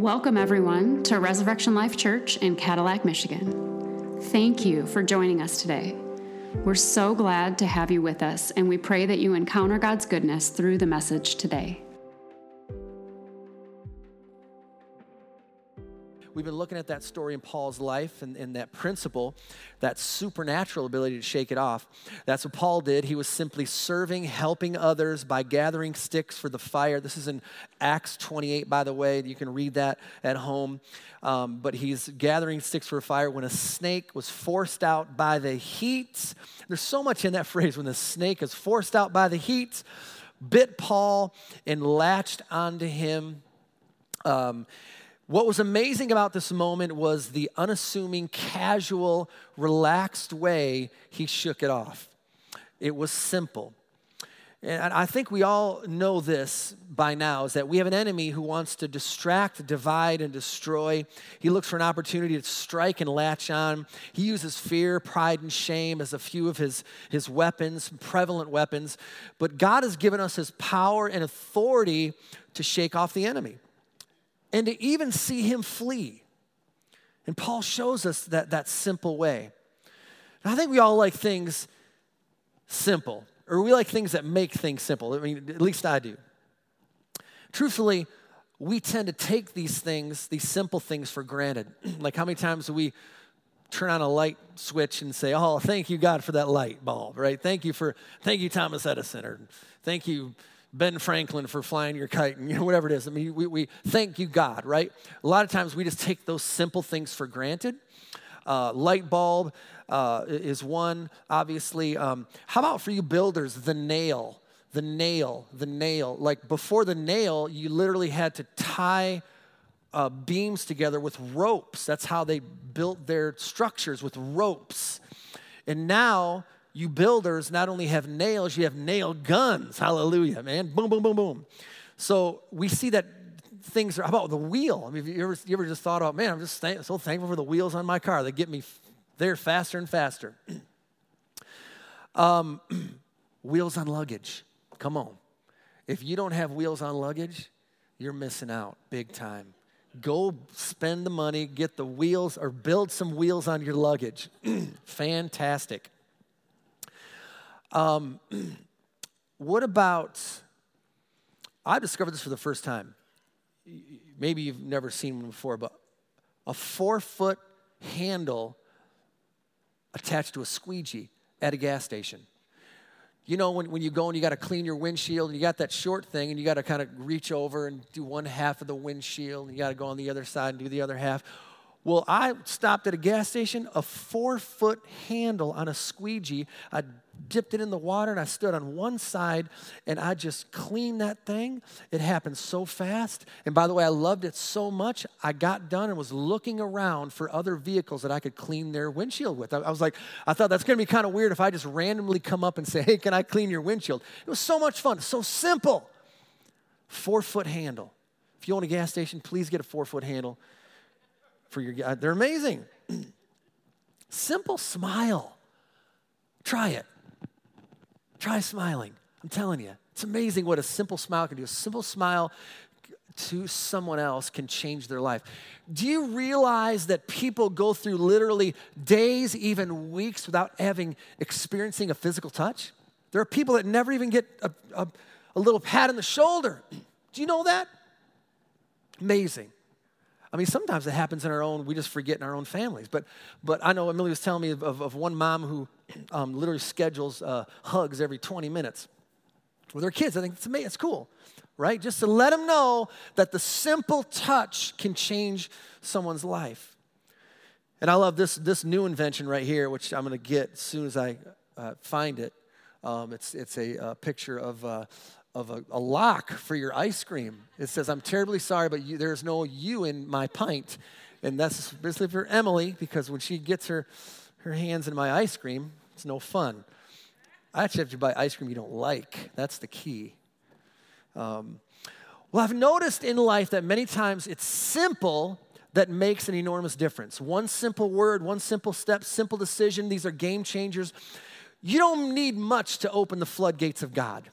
Welcome, everyone, to Resurrection Life Church in Cadillac, Michigan. Thank you for joining us today. We're so glad to have you with us, and we pray that you encounter God's goodness through the message today. We've been looking at that story in Paul's life and, and, that principle, that supernatural ability to shake it off. That's what Paul did. He was simply serving, helping others by gathering sticks for the fire. This is in Acts 28, by the way. You can read that at home. Um, but he's gathering sticks for a fire when a snake was forced out by the heat. There's so much in that phrase when the snake is forced out by the heat, bit Paul and latched onto him. Um, what was amazing about this moment was the unassuming, casual, relaxed way he shook it off. It was simple. And I think we all know this by now is that we have an enemy who wants to distract, divide, and destroy. He looks for an opportunity to strike and latch on. He uses fear, pride, and shame as a few of his, his weapons, prevalent weapons. But God has given us his power and authority to shake off the enemy and to even see him flee. And Paul shows us that, that simple way. I think we all like things simple, or we like things that make things simple. I mean, at least I do. Truthfully, we tend to take these things, these simple things, for granted. like how many times do we turn on a light switch and say, "Oh, thank you God for that light bulb," right? Thank you for, thank you Thomas Edison, or thank you Ben Franklin for flying your kite and you know, whatever it is. I mean, we, we thank you, God, right? A lot of times we just take those simple things for granted. Uh, light bulb uh, is one, obviously. Um, how about for you builders, the nail? The nail, the nail. Like before the nail, you literally had to tie uh, beams together with ropes. That's how they built their structures with ropes. And now you builders not only have nails, you have nail guns. Hallelujah, man. Boom, boom, boom, boom. So we see that things are, how about the wheel? I mean, you ever, you ever just thought about, man, I'm just th- so thankful for the wheels on my car. They get me f- there faster and faster. um, wheels on luggage. Come on. If you don't have wheels on luggage, you're missing out big time. Go spend the money, get the wheels, or build some wheels on your luggage. Fantastic. Um, what about, I discovered this for the first time. Maybe you've never seen one before, but a four foot handle attached to a squeegee at a gas station. You know, when, when you go and you got to clean your windshield and you got that short thing and you got to kind of reach over and do one half of the windshield and you got to go on the other side and do the other half. Well, I stopped at a gas station, a four foot handle on a squeegee. I dipped it in the water and I stood on one side and I just cleaned that thing. It happened so fast. And by the way, I loved it so much, I got done and was looking around for other vehicles that I could clean their windshield with. I, was like, I thought that's gonna be kind of weird if I just randomly come up and say, hey, can I clean your windshield? It was so much fun, so simple. Four foot handle. If you own a gas station, please get a four foot handle for your uh, they're amazing. Simple smile. Try it. Try smiling. I'm telling you. It's amazing what a simple smile can do. A simple smile to someone else can change their life. Do you realize that people go through literally days, even weeks without having experiencing a physical touch? There are people that never even get a, a, a little pat on the shoulder. Do you know that? Amazing. I mean, sometimes it happens in our own, we just forget in our own families. But, but I know Emily was telling me of, of, of one mom who um, literally schedules uh, hugs every 20 minutes with her kids. I think it's amazing, it's cool, right? Just to let them know that the simple touch can change someone's life. And I love this, this new invention right here, which I'm going to get as soon as I uh, find it. Um, it's, it's a, a picture of, uh, of a, a, lock for your ice cream. It says, I'm terribly sorry, but you, there's no you in my pint. And that's basically for Emily, because when she gets her, her hands in my ice cream, it's no fun. I actually have to buy ice cream you don't like. That's the key. Um, well, I've noticed in life that many times it's simple that makes an enormous difference. One simple word, one simple step, simple decision, these are game changers. You don't need much to open the floodgates of God.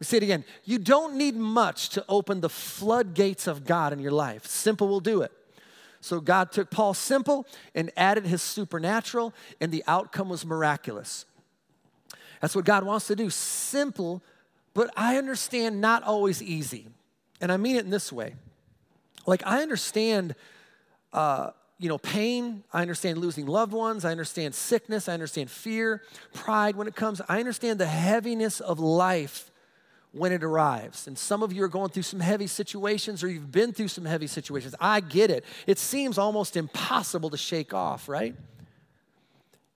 We say it again. You don't need much to open the floodgates of God in your life. Simple will do it. So God took Paul's simple and added his supernatural, and the outcome was miraculous. That's what God wants to do. Simple, but I understand not always easy. And I mean it in this way. Like, I understand, uh, you know, pain. I understand losing loved ones. I understand sickness. I understand fear, pride when it comes. I understand the heaviness of life when it arrives. And some of you are going through some heavy situations or you've been through some heavy situations. I get it. It seems almost impossible to shake off, right?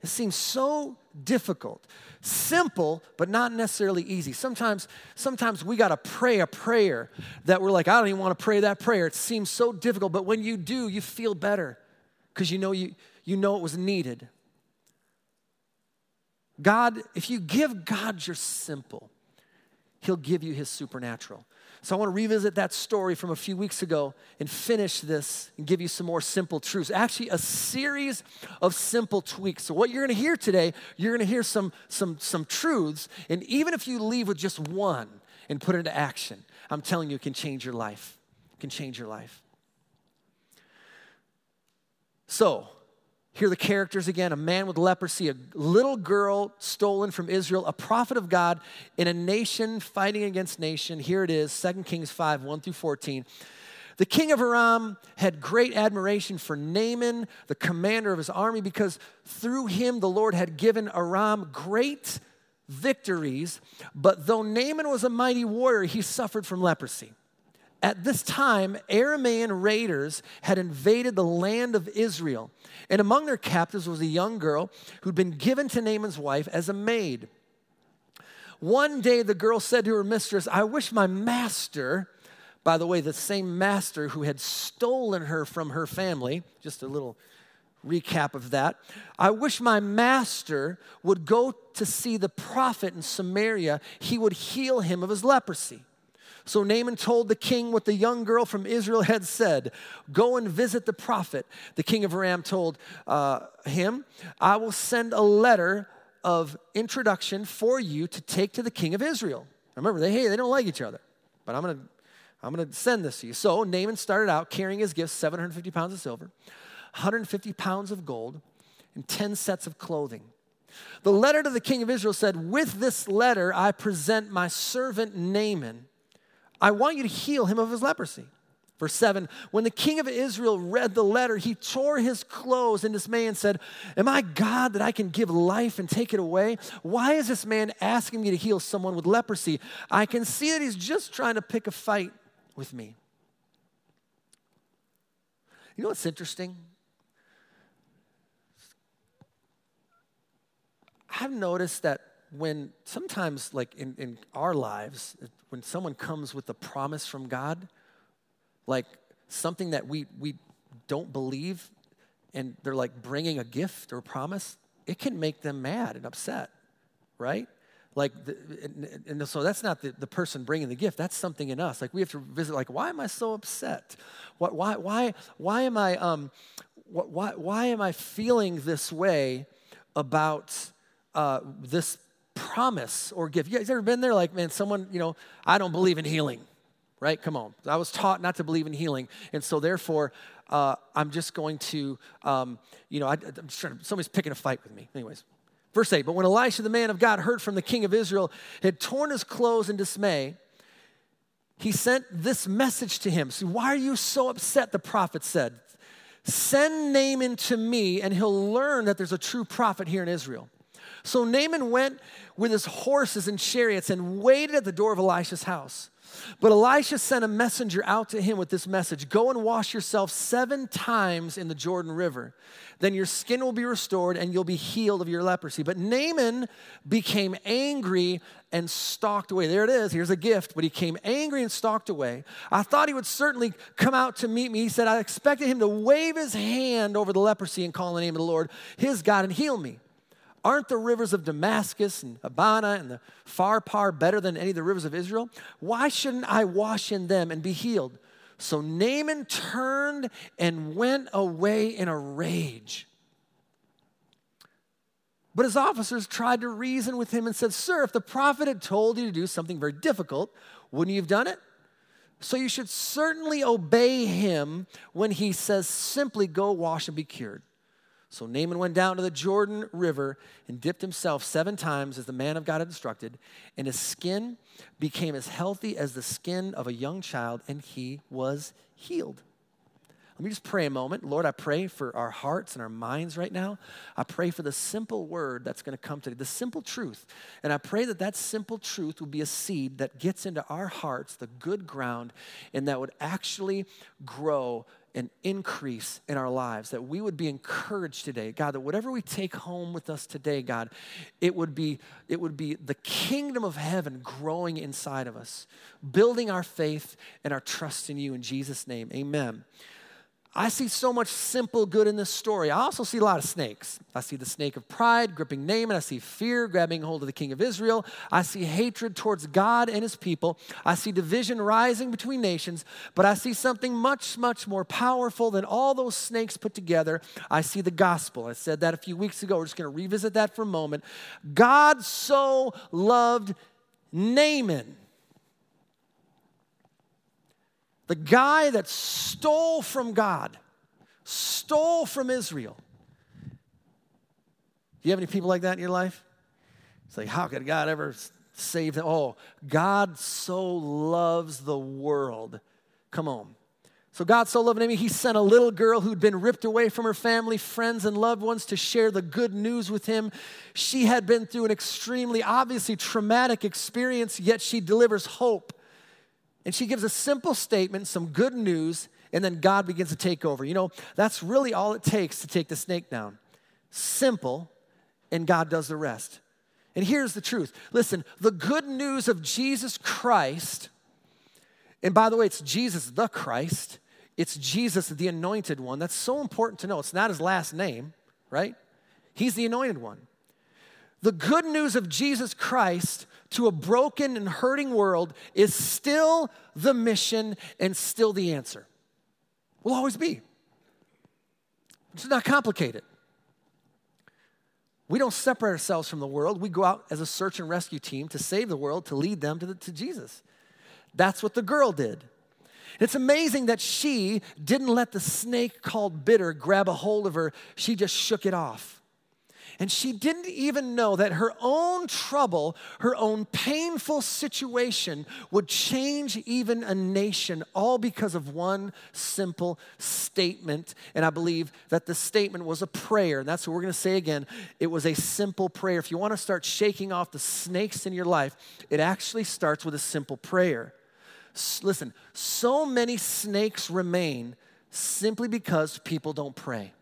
It seems so difficult. Simple, but not necessarily easy. Sometimes, sometimes we got to pray a prayer that we're like, I don't even want to pray that prayer. It seems so difficult, but when you do, you feel better because you know you, you know it was needed. God, if you give God your simple, He'll give you his supernatural. So I want to revisit that story from a few weeks ago and finish this and give you some more simple truths. Actually, a series of simple tweaks. So what you're going to hear today, you're going to hear some, some, some truths. And even if you leave with just one and put it into action, I'm telling you, it can change your life. It can change your life. So, here are the characters again a man with leprosy, a little girl stolen from Israel, a prophet of God in a nation fighting against nation. Here it is 2 Kings 5 1 through 14. The king of Aram had great admiration for Naaman, the commander of his army, because through him the Lord had given Aram great victories. But though Naaman was a mighty warrior, he suffered from leprosy. At this time, Aramean raiders had invaded the land of Israel, and among their captives was a young girl who'd been given to Naaman's wife as a maid. One day, the girl said to her mistress, I wish my master, by the way, the same master who had stolen her from her family, just a little recap of that. I wish my master would go to see the prophet in Samaria, he would heal him of his leprosy. So Naaman told the king what the young girl from Israel had said Go and visit the prophet. The king of Aram told uh, him, I will send a letter of introduction for you to take to the king of Israel. Remember, they, hey, they don't like each other, but I'm going to I'm going to send this to you. So Naaman started out carrying his gifts 750 pounds of silver, 150 pounds of gold, and 10 sets of clothing. The letter to the king of Israel said, With this letter I present my servant Naaman I want you to heal him of his leprosy. Verse 7 When the king of Israel read the letter, he tore his clothes in dismay and said, Am I God that I can give life and take it away? Why is this man asking me to heal someone with leprosy? I can see that he's just trying to pick a fight with me. You know what's interesting? I've noticed that when sometimes, like in, in our lives, when someone comes with a promise from God, like something that we, we don't believe, and they're like bringing a gift or promise, it can make them mad and upset, right? Like, the, and, and, so that's not the, the person bringing the gift. That's something in us. Like, we have to visit, like, why am I so upset? What, why, why, why am I, um, why, why am I feeling this way about uh, this promise or gift. You guys ever been there? Like, man, someone, you know, I don't believe in healing, right? Come on. I was taught not to believe in healing. And so, therefore, uh, I'm just going to, um, you know, I, am just trying to, somebody's picking a fight with me. Anyways, verse 8 But when Elisha, the man of God, heard from the king of Israel, had torn his clothes in dismay, he sent this message to him. So, why are you so upset? The prophet said, Send Naaman to me, and he'll learn that there's a true prophet here in Israel. So Naaman went with his horses and chariots and waited at the door of Elisha's house. But Elisha sent a messenger out to him with this message Go and wash yourself seven times in the Jordan River. Then your skin will be restored and you'll be healed of your leprosy. But Naaman became angry and stalked away. There it is. Here's a gift. But he came angry and stalked away. I thought he would certainly come out to meet me. He said, I expected him to wave his hand over the leprosy and call the name of the Lord, his God, and heal me. Aren't the rivers of Damascus and Abana and the Pharpar better than any of the rivers of Israel? Why shouldn't I wash in them and be healed? So Naaman turned and went away in a rage. But his officers tried to reason with him and said, Sir, if the prophet had told you to do something very difficult, wouldn't you have done it? So you should certainly obey him when he says, simply go wash and be cured. So Naaman went down to the Jordan River and dipped himself seven times as the man of God had instructed, and his skin became as healthy as the skin of a young child, and he was healed. Let me just pray a moment. Lord, I pray for our hearts and our minds right now. I pray for the simple word that's going to come today, the simple truth. And I pray that that simple truth will be a seed that gets into our hearts, the good ground, and that would actually grow and increase in our lives, that we would be encouraged today, God, that whatever we take home with us today, God, it would be, it would be the kingdom of heaven growing inside of us, building our faith and our trust in you in Jesus' name. Amen. I see so much simple good in this story. I also see a lot of snakes. I see the snake of pride gripping Naaman. I see fear grabbing hold of the king of Israel. I see hatred towards God and his people. I see division rising between nations. But I see something much, much more powerful than all those snakes put together. I see the gospel. I said that a few weeks ago. We're just going to revisit that for a moment. God so loved Naaman the guy that stole from God, stole from Israel. Do you have any people like that in your life? It's like, how could God ever save them? Oh, God so loves the world. Come on. So God so loved Naaman, he sent a little girl who'd been ripped away from her family, friends, and loved ones to share the good news with him. She had been through an extremely, obviously traumatic experience, yet she delivers hope and she gives a simple statement, some good news, and then God begins to take over. You know, that's really all it takes to take the snake down. Simple, and God does the rest. And here's the truth listen, the good news of Jesus Christ, and by the way, it's Jesus the Christ, it's Jesus the anointed one. That's so important to know. It's not his last name, right? He's the anointed one. The good news of Jesus Christ to a broken and hurting world is still the mission and still the answer. Will always be. It's not complicated. We don't separate ourselves from the world. We go out as a search and rescue team to save the world, to lead them to, the, to Jesus. That's what the girl did. It's amazing that she didn't let the snake called bitter grab a hold of her, she just shook it off. And she didn't even know that her own trouble, her own painful situation would change even a nation, all because of one simple statement. And I believe that the statement was a prayer. And that's what we're going to say again. It was a simple prayer. If you want to start shaking off the snakes in your life, it actually starts with a simple prayer. Listen, so many snakes remain simply because people don't pray.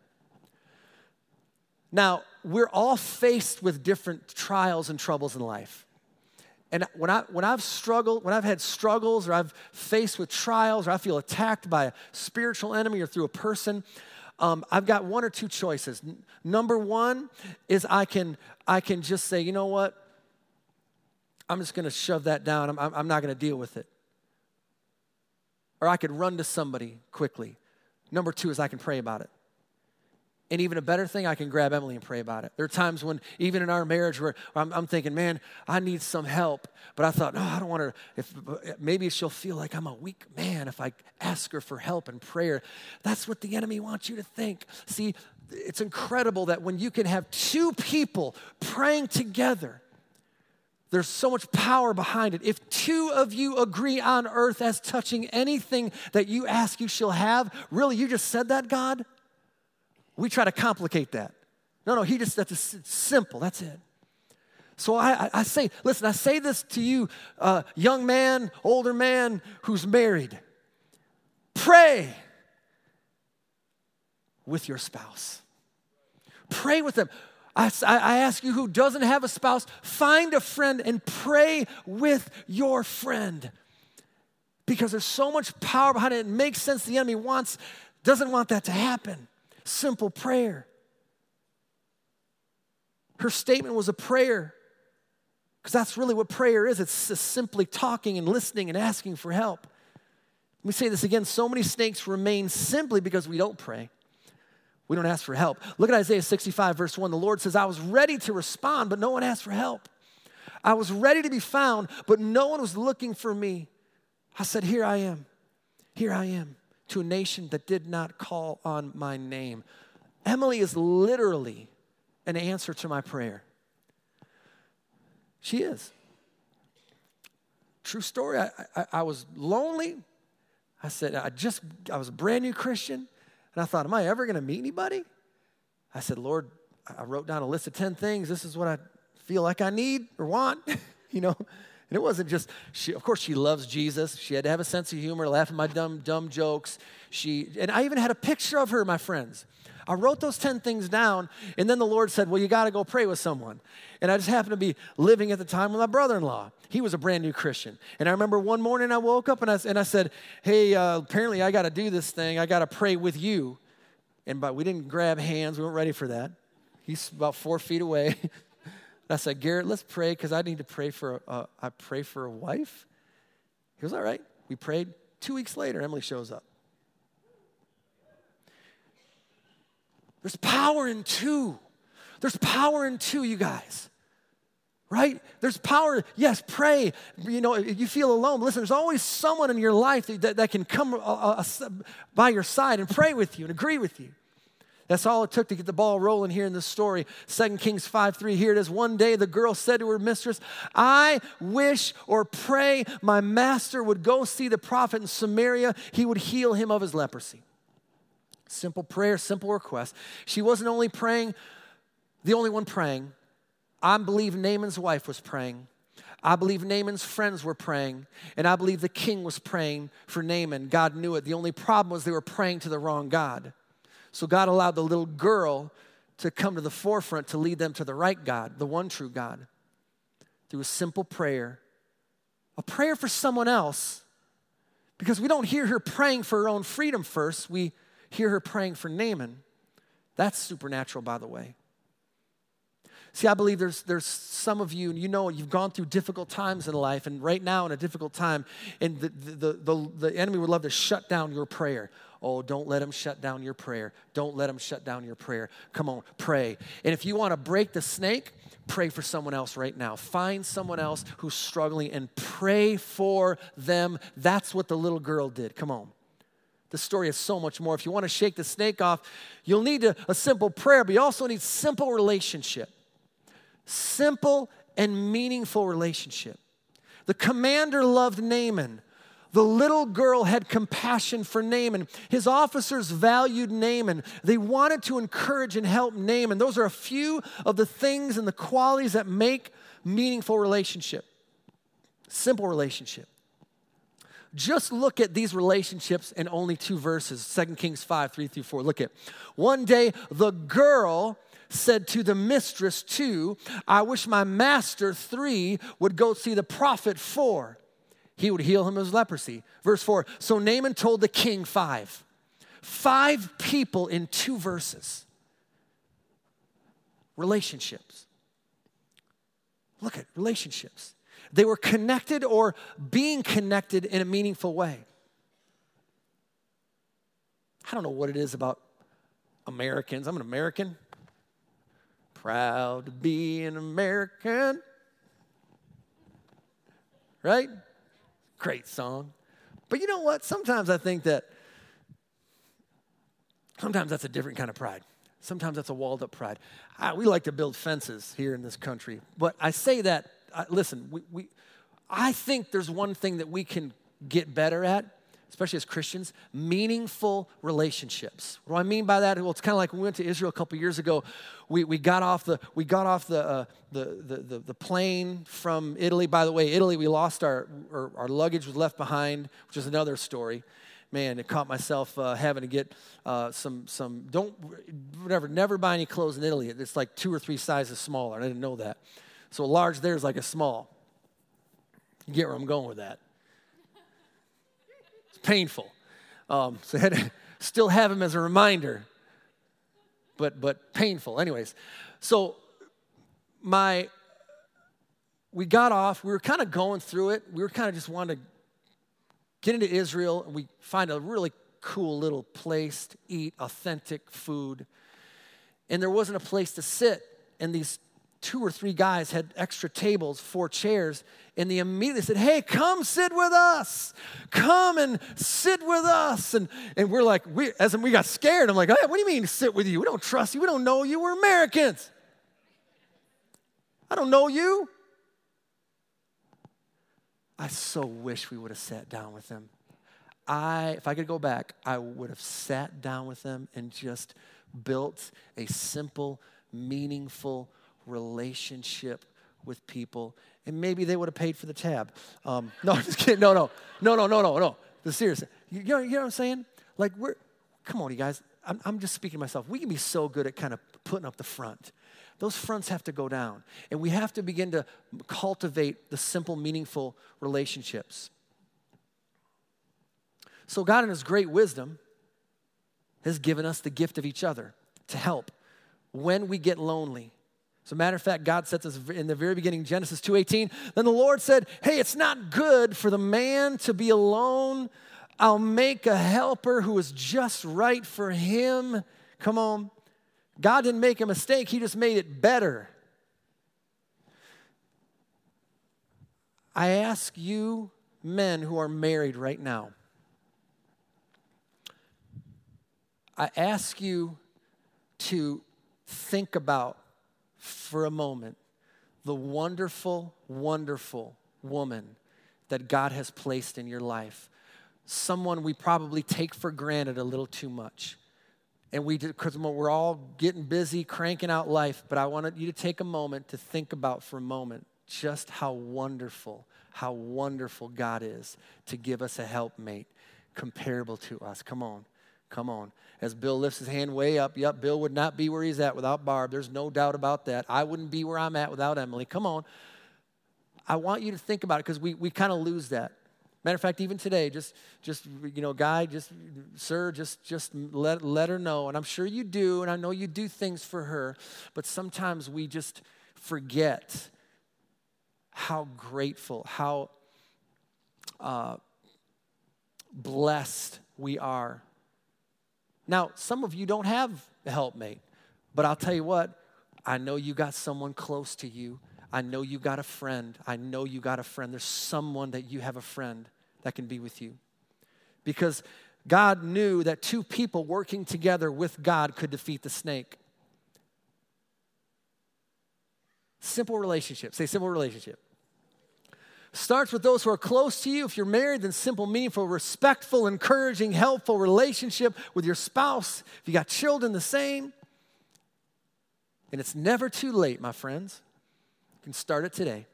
Now, we're all faced with different trials and troubles in life. And when, I, when I've struggled, when I've had struggles or I've faced with trials or I feel attacked by a spiritual enemy or through a person, um, I've got one or two choices. N- number one is I can, I can just say, you know what? I'm just going to shove that down. I'm, I'm not going to deal with it. Or I could run to somebody quickly. Number two is I can pray about it. And even a better thing, I can grab Emily and pray about it. There are times when, even in our marriage, where I'm, I'm thinking, man, I need some help. But I thought, no, I don't want her. If maybe she'll feel like I'm a weak man if I ask her for help and prayer. That's what the enemy wants you to think. See, it's incredible that when you can have two people praying together, there's so much power behind it. If two of you agree on earth as touching anything that you ask, you shall have. Really, you just said that, God? We try to complicate that. No, no, he just, that's simple, that's it. So I, I, say, listen, I say this to you, uh, young man, older man who's married. Pray with your spouse. Pray with them. I, I ask you who doesn't have a spouse, find a friend and pray with your friend. Because there's so much power behind it. It makes sense the enemy wants, doesn't want that to happen simple prayer. Her statement was a prayer because that's really what prayer is it's simply talking and listening and asking for help. Let me say this again so many snakes remain simply because we don't pray. We don't ask for help. Look at Isaiah 65, verse 1. The Lord says, I was ready to respond, but no one asked for help. I was ready to be found, but no one was looking for me. I said, Here I am. Here I am to a nation that did not call on my name. Emily is literally an answer to my prayer. She is. True story. I, I, I, was lonely. I said, I just, I was a brand new Christian. And I thought, am I ever going to meet anybody? I said, Lord, I wrote down a list of 10 things. This is what I feel like I need or want, you know. And it wasn't just, she, of course, she loves Jesus. She had to have a sense of humor, laugh at my dumb, dumb jokes. She, and I even had a picture of her, my friends. I wrote those 10 things down, and then the Lord said, Well, you got to go pray with someone. And I just happened to be living at the time with my brother in law. He was a brand new Christian. And I remember one morning I woke up and I, and I said, Hey, uh, apparently I got to do this thing. I got to pray with you. And but we didn't grab hands, we weren't ready for that. He's about four feet away. And I said, Garrett, let's pray because I need to pray for a, uh, I pray for a wife. He was all right. We prayed. Two weeks later, Emily shows up. There's power in two. There's power in two, you guys. Right? There's power. Yes, pray. You know, you feel alone. Listen, there's always someone in your life that, that can come uh, uh, by your side and pray with you and agree with you. That's all it took to get the ball rolling here in this story. 2 Kings 5 3. Here it is. One day the girl said to her mistress, I wish or pray my master would go see the prophet in Samaria. He would heal him of his leprosy. Simple prayer, simple request. She wasn't only praying, the only one praying. I believe Naaman's wife was praying. I believe Naaman's friends were praying, and I believe the king was praying for Naaman. God knew it. The only problem was they were praying to the wrong God. So God allowed the little girl to come to the forefront to lead them to the right God, the one true God, through a simple prayer, a prayer for someone else, because we don't hear her praying for her own freedom first, we hear her praying for Naaman. That's supernatural, by the way. See, I believe there's, there's some of you, and you know you've gone through difficult times in life, and right now in a difficult time, and the, the, the, the enemy would love to shut down your prayer. Oh, don't let them shut down your prayer. Don't let them shut down your prayer. Come on, pray. And if you want to break the snake, pray for someone else right now. Find someone else who's struggling and pray for them. That's what the little girl did. Come on. The story is so much more. If you want to shake the snake off, you'll need a, a simple prayer, but you also need simple relationship. Simple and meaningful relationship. The commander loved Naaman. The little girl had compassion for Naaman. His officers valued Naaman. They wanted to encourage and help Naaman. Those are a few of the things and the qualities that make meaningful relationship. Simple relationship. Just look at these relationships in only two verses 2 Kings 5 3 through 4. Look at one day the girl said to the mistress, two, I wish my master, three, would go see the prophet, four he would heal him of his leprosy. Verse 4 So Naaman told the king five. Five people in two verses. Relationships. Look at relationships. They were connected or being connected in a meaningful way. I don't know what it is about Americans. I'm an American. Proud to be an American. Right? Great song. But you know what? Sometimes I think that sometimes that's a different kind of pride. Sometimes that's a walled up pride. I, we like to build fences here in this country. But I say that, I, listen, we, we, I think there's one thing that we can get better at, especially as Christians meaningful relationships. What do I mean by that? Well, it's kind of like we went to Israel a couple years ago. We, we got off, the, we got off the, uh, the, the, the, the, plane from Italy. By the way, Italy, we lost our, our, our luggage was left behind, which is another story. Man, it caught myself uh, having to get uh, some, some, don't, whatever, never buy any clothes in Italy. It's like two or three sizes smaller. and I didn't know that. So a large there is like a small. You get where I'm going with that painful. Um, so I had to still have him as a reminder, but, but painful. Anyways, so my, we got off, we were kind of going through it. We were kind of just wanting to get into Israel and we find a really cool little place to eat authentic food. and there wasn't a place to sit, and these two or three guys had extra tables, four chairs, and they immediately said, Hey, come sit with us. Come and sit with us. And, and we're like, we, as we got scared, I'm like, hey, What do you mean sit with you? We don't trust you. We don't know you. We're Americans. I don't know you. I so wish we would have sat down with them. I, if I could go back, I would have sat down with them and just built a simple, meaningful relationship with people. And maybe they would have paid for the tab. Um, no, just kidding. No, no, no, no, no, no, no. The serious. You know, you know what I'm saying? Like we're, come on, you guys. I'm, I'm just speaking to myself. We can be so good at kind of putting up the front. Those fronts have to go down. And we have to begin to cultivate the simple, meaningful relationships. So, God, in His great wisdom, has given us the gift of each other to help when we get lonely. As a matter of fact, God sets us in the very beginning, Genesis 2:18. Then the Lord said, Hey, it's not good for the man to be alone. I'll make a helper who is just right for him. Come on. God didn't make a mistake, He just made it better. I ask you, men who are married right now, I ask you to think about for a moment the wonderful, wonderful woman that God has placed in your life. Someone we probably take for granted a little too much. And we, because we're all getting busy cranking out life, but I wanted you to take a moment to think about for a moment just how wonderful, how wonderful God is to give us a helpmate comparable to us. Come on. Come on. As Bill lifts his hand way up, yep, Bill would not be where he's at without Barb. There's no doubt about that. I wouldn't be where I'm at without Emily. Come on. I want you to think about it because we, we kind of lose that. Matter of fact, even today, just, just you know, guy, just, sir, just, just let, let her know. And I'm sure you do, and I know you do things for her, but sometimes we just forget how grateful, how uh, blessed we are now, some of you don't have a helpmate, but I'll tell you what, I know you got someone close to you. I know you got a friend. I know you got a friend. There's someone that you have a friend that can be with you. Because God knew that two people working together with God could defeat the snake. Simple relationship. Say simple relationship starts with those who are close to you. If you're married, then simple, meaningful, respectful, encouraging, helpful relationship with your spouse. If you got children, the same. And it's never too late, my friends. You can start it today.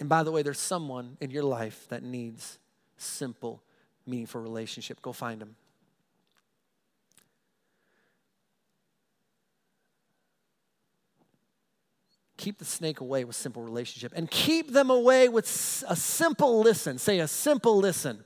And by the way, there's someone in your life that needs simple, meaningful relationship. Go find them. Keep the snake away with simple relationship and keep them away with a simple listen. Say a simple listen.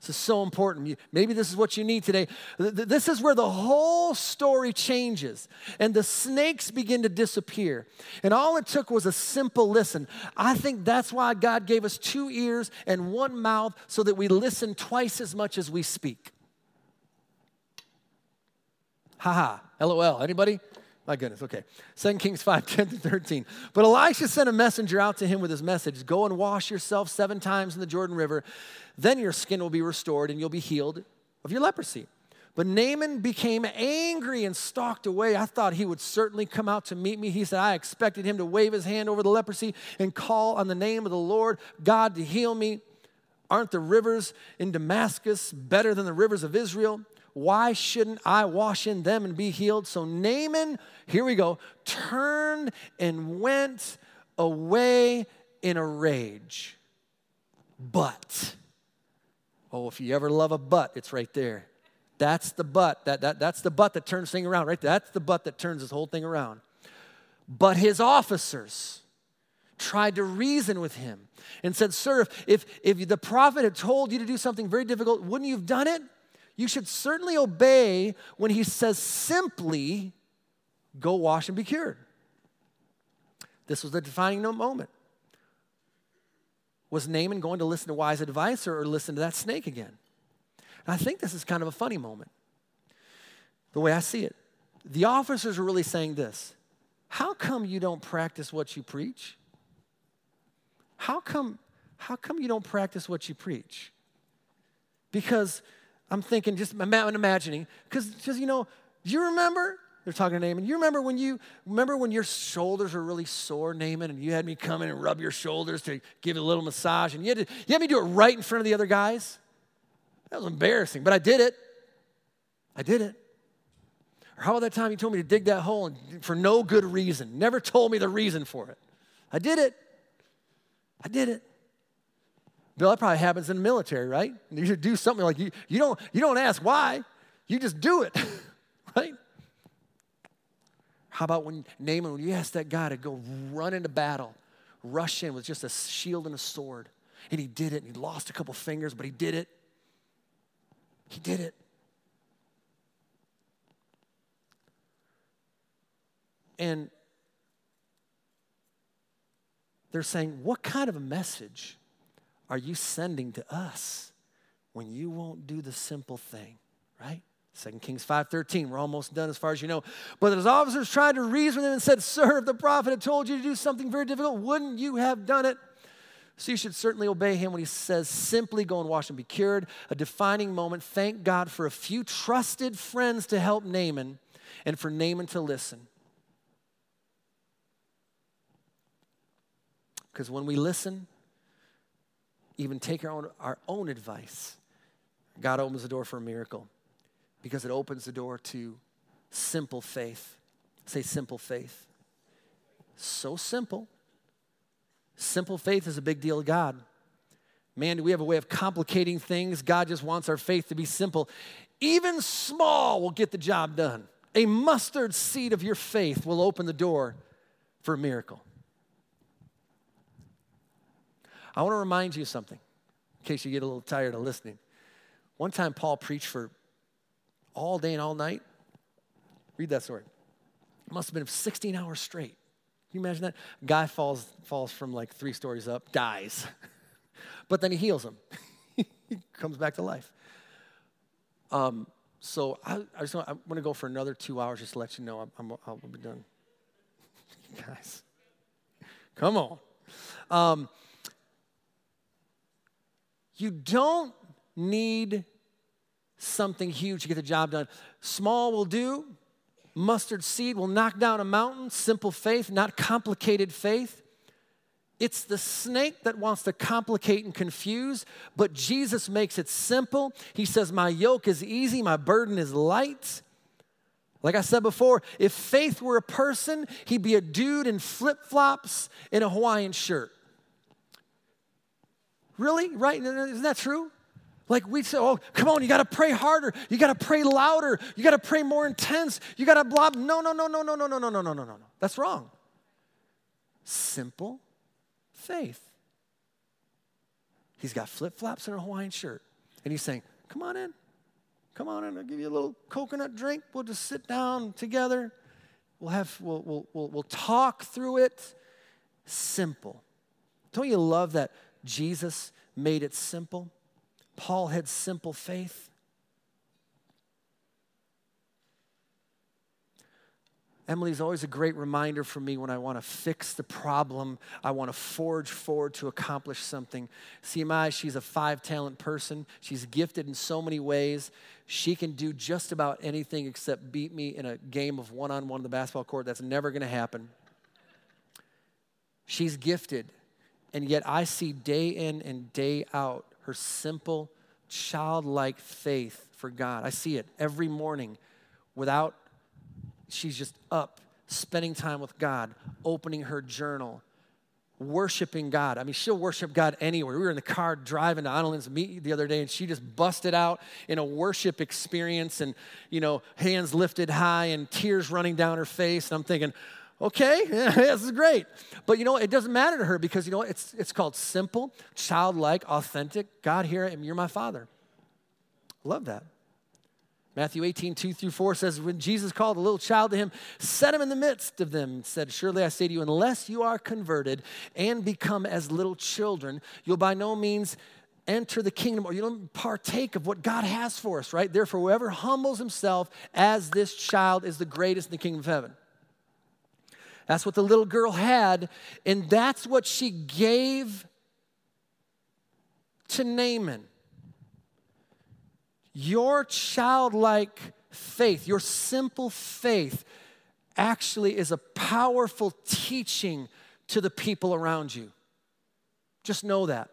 This is so important. Maybe this is what you need today. This is where the whole story changes and the snakes begin to disappear. And all it took was a simple listen. I think that's why God gave us two ears and one mouth so that we listen twice as much as we speak. Ha ha. LOL. Anybody? My goodness, okay. 2 Kings 5, 10 to 13. But Elisha sent a messenger out to him with his message Go and wash yourself seven times in the Jordan River. Then your skin will be restored and you'll be healed of your leprosy. But Naaman became angry and stalked away. I thought he would certainly come out to meet me. He said, I expected him to wave his hand over the leprosy and call on the name of the Lord God to heal me. Aren't the rivers in Damascus better than the rivers of Israel? Why shouldn't I wash in them and be healed? So Naaman, here we go, turned and went away in a rage. But, oh, if you ever love a but, it's right there. That's the but. That, that, that's the but that turns thing around, right? That's the but that turns this whole thing around. But his officers tried to reason with him and said, Sir, if, if the prophet had told you to do something very difficult, wouldn't you have done it? You should certainly obey when he says simply, go wash and be cured. This was the defining moment. Was Naaman going to listen to wise advice or, listen to that snake again? And I think this is kind of a funny moment, the way I see it. the officers are really saying this How come you don't practice what you preach? How come, how come you don't practice what you preach? Because I'm thinking, just imagining, because you know, do you remember? They're talking to Naaman. You remember when you remember when your shoulders were really sore, Naaman, and you had me come in and rub your shoulders to give it a little massage, and you had, to, you had me do it right in front of the other guys? That was embarrassing, but I did it. I did it. Or how about that time you told me to dig that hole and, for no good reason? Never told me the reason for it. I did it. I did it. Bill, that probably happens in the military, right? You should do something like you, you don't you don't ask why, you just do it, right? How about when Naaman, when you ask that guy to go run into battle, rush in with just a shield and a sword, and he did it, and he lost a couple fingers, but he did it. He did it. And they're saying, What kind of a message are you sending to us when you won't do the simple thing, right? 2 Kings 5.13, we're almost done as far as you know. But his officers tried to reason with him and said, Sir, if the prophet had told you to do something very difficult, wouldn't you have done it? So you should certainly obey him when he says, simply go and wash and be cured. A defining moment. Thank God for a few trusted friends to help Naaman and for Naaman to listen. Because when we listen, even take our own, our own advice, God opens the door for a miracle because it opens the door to simple faith. Say simple faith. So simple. Simple faith is a big deal to God. Man, do we have a way of complicating things? God just wants our faith to be simple. Even small will get the job done. A mustard seed of your faith will open the door for a miracle. I want to remind you something in case you get a little tired of listening. One time, Paul preached for all day and all night. Read that story. It must have been 16 hours straight. Can you imagine that? Guy falls, falls from like three stories up, dies. but then he heals him. he comes back to life. Um, so I, I just want, I want to go for another two hours just to let you know I'm, I'm, I'll be done. Guys, come on. Um, you don't need something huge to get the job done. Small will do. Mustard seed will knock down a mountain. Simple faith, not complicated faith. It's the snake that wants to complicate and confuse, but Jesus makes it simple. He says, My yoke is easy, my burden is light. Like I said before, if faith were a person, he'd be a dude in flip flops in a Hawaiian shirt. Really? Right? Isn't that true? Like we say, oh, come on, you got to pray harder. You got to pray louder. You got to pray more intense. You got to blah. No, no, no, no, no, no, no, no, no, no, no, no. That's wrong. Simple faith. He's got flip flops and a Hawaiian shirt. And he's saying, come on in. Come on in. I'll give you a little coconut drink. We'll just sit down together. We'll have, we'll, we'll, we'll, we'll talk through it. Simple. Don't you love that Jesus made it simple? Paul had simple faith. Emily's always a great reminder for me when I want to fix the problem. I want to forge forward to accomplish something. CMI, she's a five talent person. She's gifted in so many ways. She can do just about anything except beat me in a game of one on one on the basketball court. That's never going to happen. She's gifted. And yet I see day in and day out her simple, childlike faith for God. I see it every morning without, she's just up, spending time with God, opening her journal, worshiping God. I mean, she'll worship God anywhere. We were in the car driving to Annalyn's meet the other day, and she just busted out in a worship experience and, you know, hands lifted high and tears running down her face. And I'm thinking, Okay, this is great. But you know, it doesn't matter to her because you know it's it's called simple, childlike, authentic. God, here I am, you're my father. Love that. Matthew 18, 2 through 4 says, When Jesus called a little child to him, set him in the midst of them, and said, Surely I say to you, unless you are converted and become as little children, you'll by no means enter the kingdom or you don't partake of what God has for us, right? Therefore, whoever humbles himself as this child is the greatest in the kingdom of heaven. That's what the little girl had, and that's what she gave to Naaman. Your childlike faith, your simple faith, actually is a powerful teaching to the people around you. Just know that.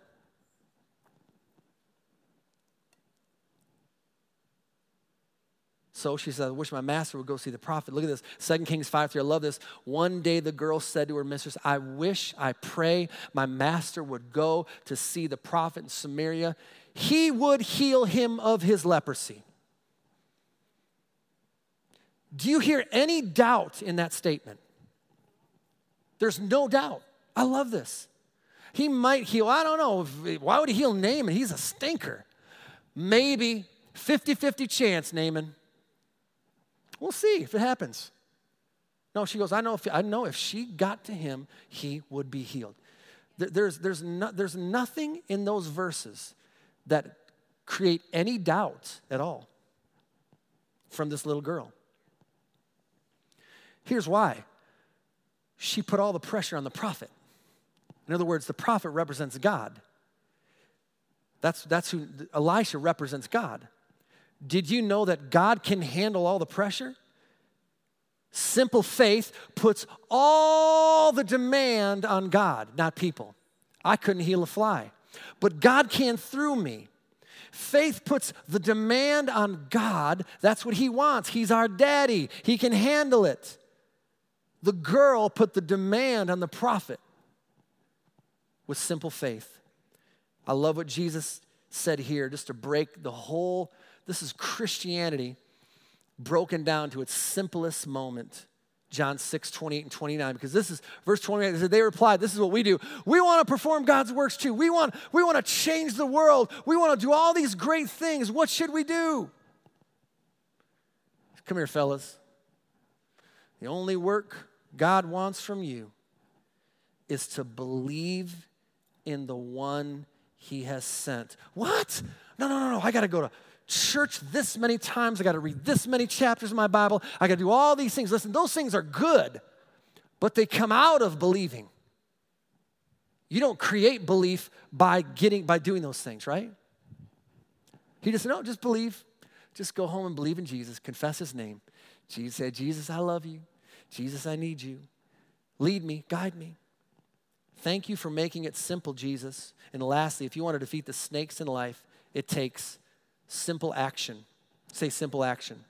So she said, I wish my master would go see the prophet. Look at this. 2 Kings 5 3. I love this. One day the girl said to her mistress, I wish, I pray my master would go to see the prophet in Samaria. He would heal him of his leprosy. Do you hear any doubt in that statement? There's no doubt. I love this. He might heal, I don't know. Why would he heal Naaman? He's a stinker. Maybe 50 50 chance, Naaman. We'll see if it happens. No, she goes, I know if, I know if she got to him, he would be healed. There's, there's, no, there's nothing in those verses that create any doubt at all from this little girl. Here's why she put all the pressure on the prophet. In other words, the prophet represents God. That's, that's who Elisha represents God. Did you know that God can handle all the pressure? Simple faith puts all the demand on God, not people. I couldn't heal a fly, but God can through me. Faith puts the demand on God. That's what He wants. He's our daddy, He can handle it. The girl put the demand on the prophet with simple faith. I love what Jesus said here, just to break the whole this is Christianity broken down to its simplest moment. John 6, 28 and 29, because this is verse 28. They, they replied, This is what we do. We want to perform God's works too. We want, we want to change the world. We want to do all these great things. What should we do? Come here, fellas. The only work God wants from you is to believe in the one he has sent. What? No, no, no, no. I got to go to church this many times. I got to read this many chapters of my Bible. I got to do all these things. Listen, those things are good, but they come out of believing. You don't create belief by getting by doing those things, right? He just said, no, just believe. Just go home and believe in Jesus. Confess his name. Jesus said, Jesus, I love you. Jesus, I need you. Lead me, guide me. Thank you for making it simple, Jesus. And lastly, if you want to defeat the snakes in life, it takes simple action. Say simple action.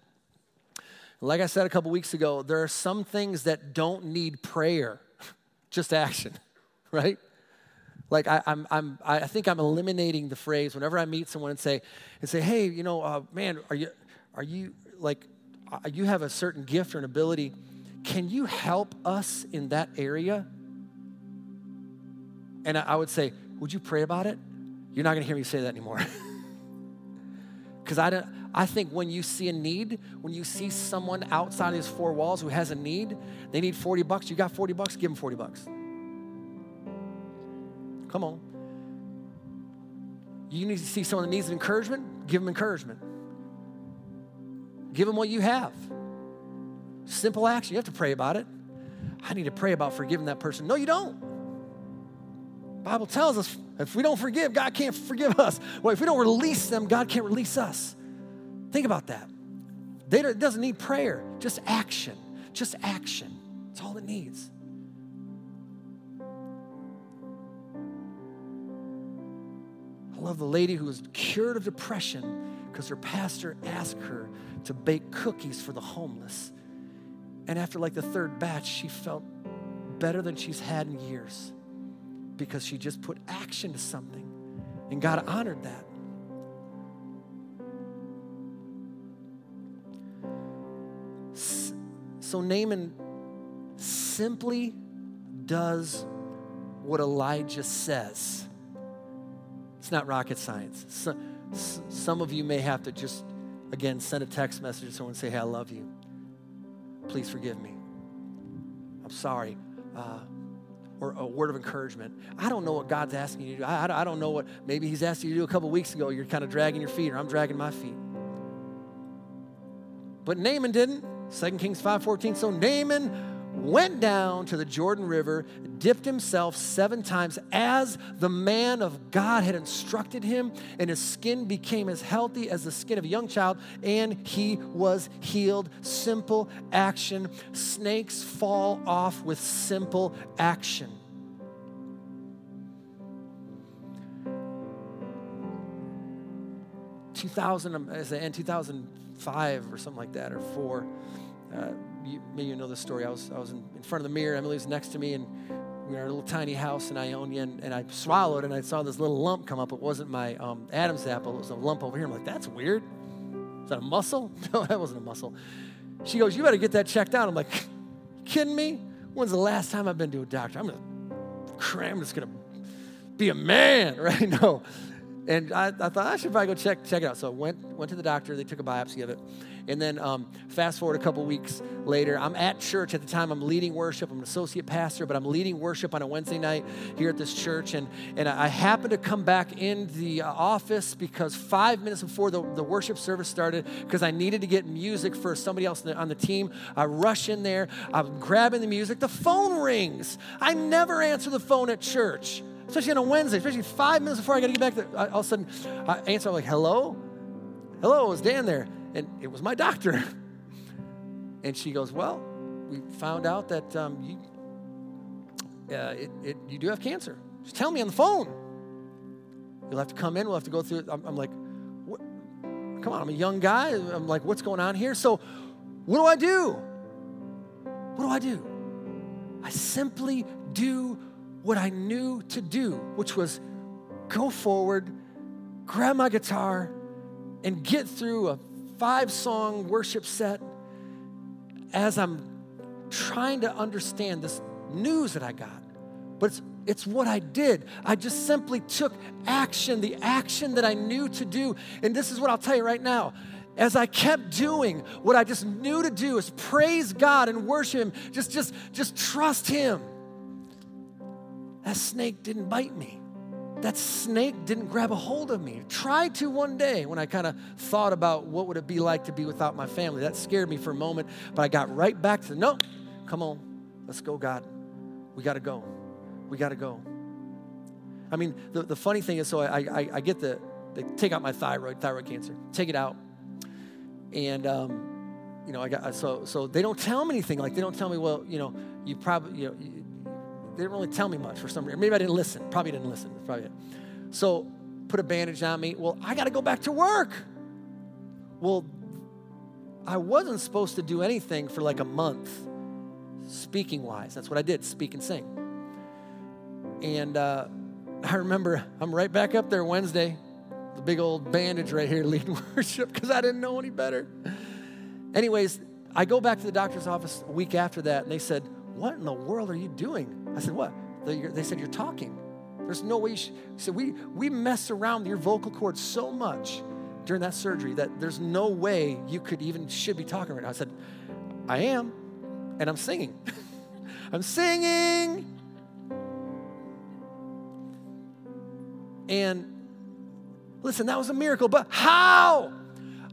Like I said a couple weeks ago, there are some things that don't need prayer, just action, right? Like I, I'm, I'm, I think I'm eliminating the phrase whenever I meet someone and say, and say, hey, you know, uh, man, are you, are you like, uh, you have a certain gift or an ability? Can you help us in that area? And I, I would say, would you pray about it? You're not going to hear me say that anymore. Because I, I think when you see a need, when you see someone outside of these four walls who has a need, they need 40 bucks. You got 40 bucks, give them 40 bucks. Come on. You need to see someone that needs encouragement, give them encouragement. Give them what you have. Simple action. You have to pray about it. I need to pray about forgiving that person. No, you don't. Bible tells us if we don't forgive, God can't forgive us. Well, if we don't release them, God can't release us. Think about that. They it doesn't need prayer, just action. Just action. That's all it needs. I love the lady who was cured of depression because her pastor asked her to bake cookies for the homeless. And after like the third batch, she felt better than she's had in years because she just put action to something. And God honored that. So Naaman simply does what Elijah says. It's not rocket science. So, some of you may have to just, again, send a text message to someone and say, Hey, I love you. Please forgive me. I'm sorry. Uh, or a word of encouragement. I don't know what God's asking you to do. I, I don't know what maybe He's asked you to do a couple weeks ago. You're kind of dragging your feet, or I'm dragging my feet. But Naaman didn't. 2 Kings 5:14. So Naaman went down to the Jordan River, dipped himself seven times as the man of God had instructed him, and his skin became as healthy as the skin of a young child, and he was healed. Simple action. Snakes fall off with simple action. Two thousand, in two thousand five or something like that, or four. Uh, you, maybe you know the story. I was, I was in, in front of the mirror. Emily was next to me, and we were in a little tiny house in Ionia, and, and I swallowed, and I saw this little lump come up. It wasn't my um, Adam's apple. It was a lump over here. I'm like, that's weird. Is that a muscle? No, that wasn't a muscle. She goes, you better get that checked out. I'm like, kidding me? When's the last time I've been to a doctor? I'm gonna cram. I'm just gonna be a man, right? No. And I, I, thought I should probably go check check it out. So I went went to the doctor. They took a biopsy of it, and then um, fast forward a couple weeks later, I'm at church at the time. I'm leading worship. I'm an associate pastor, but I'm leading worship on a Wednesday night here at this church. And, and I happen to come back in the uh, office because five minutes before the, the worship service started, because I needed to get music for somebody else on the team, I rush in there. I'm grabbing the music. The phone rings. I never answer the phone at church especially on a Wednesday, especially five minutes before I got to get back there. All of a sudden, I answer, I'm like, hello? Hello, is Dan there? And it was my doctor. And she goes, Well, we found out that um, you, uh, it, it, you do have cancer. Just tell me on the phone. You'll have to come in. We'll have to go through it. I'm, I'm like, what? Come on, I'm a young guy. I'm like, what's going on here? So, what do I do? What do I do? I simply do what I knew to do, which was go forward, grab my guitar, and get through a five song worship set as I'm trying to understand this news that I got. But it's, it's what I did. I just simply took action, the action that I knew to do. And this is what I'll tell you right now. As I kept doing what I just knew to do is praise God and worship Him, just, just, just trust Him. That snake didn't bite me that snake didn't grab a hold of me. Tried to one day when I kind of thought about what would it be like to be without my family. That scared me for a moment, but I got right back to no, come on, let's go, God. We got to go. We got to go. I mean, the, the funny thing is, so I, I, I get the, they take out my thyroid, thyroid cancer, take it out. And, um, you know, I got, so, so they don't tell me anything. Like, they don't tell me, well, you know, you probably, you know, they didn't really tell me much for some reason. Maybe I didn't listen. Probably didn't listen. probably. So put a bandage on me. Well, I got to go back to work. Well, I wasn't supposed to do anything for like a month, speaking wise. That's what I did, speak and sing. And uh, I remember I'm right back up there Wednesday, the big old bandage right here leading worship because I didn't know any better. Anyways, I go back to the doctor's office a week after that, and they said, What in the world are you doing? I said, What? They said, You're talking. There's no way you should. We, we mess around your vocal cords so much during that surgery that there's no way you could even should be talking right now. I said, I am, and I'm singing. I'm singing. And listen, that was a miracle, but how?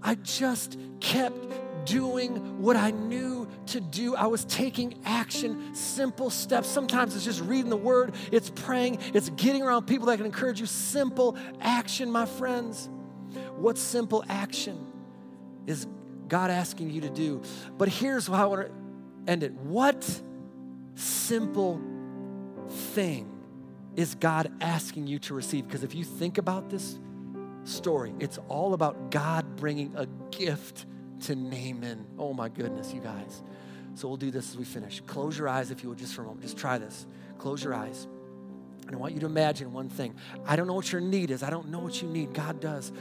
I just kept doing what I knew to do. I was taking action, simple steps. Sometimes it's just reading the word, it's praying, it's getting around people that can encourage you. Simple action, my friends. What simple action is God asking you to do? But here's how I want to end it. What simple thing is God asking you to receive? Because if you think about this story, it's all about God bringing a gift to Naaman. Oh my goodness, you guys. So we'll do this as we finish. Close your eyes if you would, just for a moment. Just try this. Close your eyes. And I want you to imagine one thing. I don't know what your need is. I don't know what you need. God does.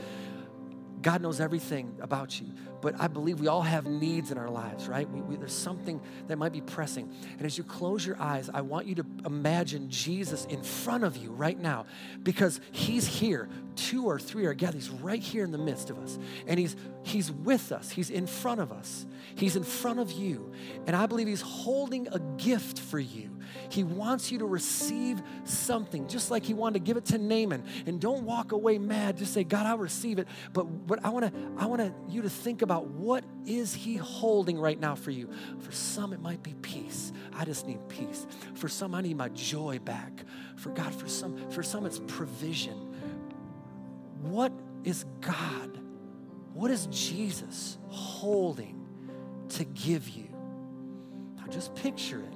God knows everything about you. But I believe we all have needs in our lives, right? We, we, there's something that might be pressing. And as you close your eyes, I want you to imagine Jesus in front of you right now because he's here. Two or three are gathered. He's right here in the midst of us. And he's, he's with us, he's in front of us, he's in front of you. And I believe he's holding a gift for you. He wants you to receive something, just like He wanted to give it to Naaman. And don't walk away mad. Just say, God, I'll receive it. But, but I want to I want you to think about what is He holding right now for you. For some, it might be peace. I just need peace. For some, I need my joy back. For God, for some, for some, it's provision. What is God? What is Jesus holding to give you? Now just picture it.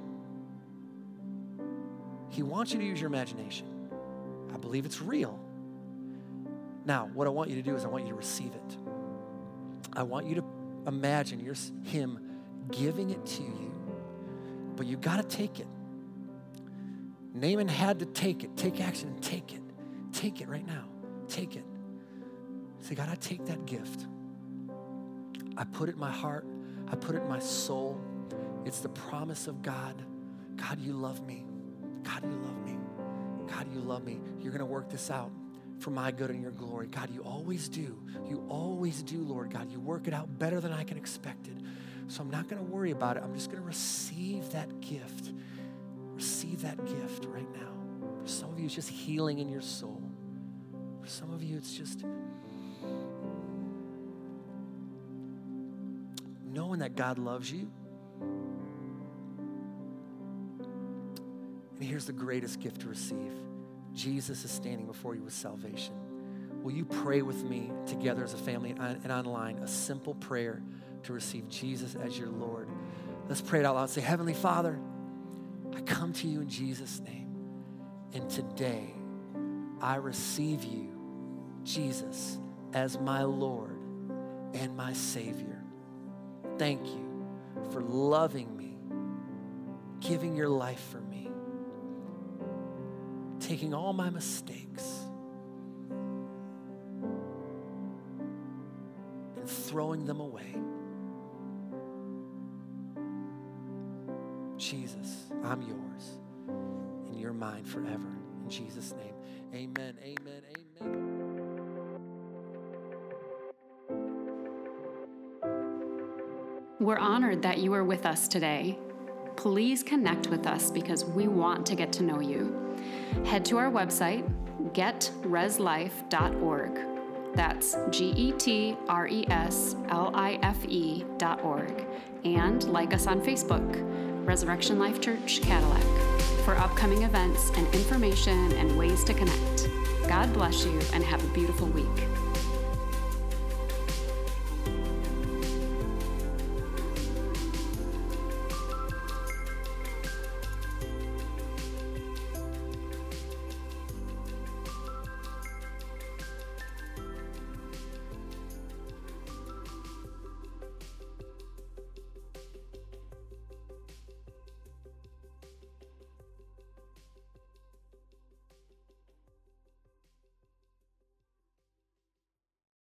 He wants you to use your imagination. I believe it's real. Now, what I want you to do is I want you to receive it. I want you to imagine your, Him giving it to you, but you got to take it. Naaman had to take it. Take action and take it. Take it right now. Take it. Say, God, I take that gift. I put it in my heart. I put it in my soul. It's the promise of God. God, you love me. God, you love me. God, you love me. You're going to work this out for my good and your glory. God, you always do. You always do, Lord God. You work it out better than I can expect it. So I'm not going to worry about it. I'm just going to receive that gift. Receive that gift right now. For some of you, it's just healing in your soul. For some of you, it's just knowing that God loves you. And here's the greatest gift to receive Jesus is standing before you with salvation. Will you pray with me together as a family and online a simple prayer to receive Jesus as your Lord? Let's pray it out loud. Say, Heavenly Father, I come to you in Jesus' name. And today, I receive you, Jesus, as my Lord and my Savior. Thank you for loving me, giving your life for me, taking all my mistakes, and throwing them away. Jesus, I'm yours, and you're mine forever. In Jesus' name, amen, amen, amen. We're honored that you are with us today. Please connect with us because we want to get to know you. Head to our website, getreslife.org. That's G E T R E S L I F E dot org. And like us on Facebook, Resurrection Life Church Cadillac, for upcoming events and information and ways to connect. God bless you and have a beautiful week.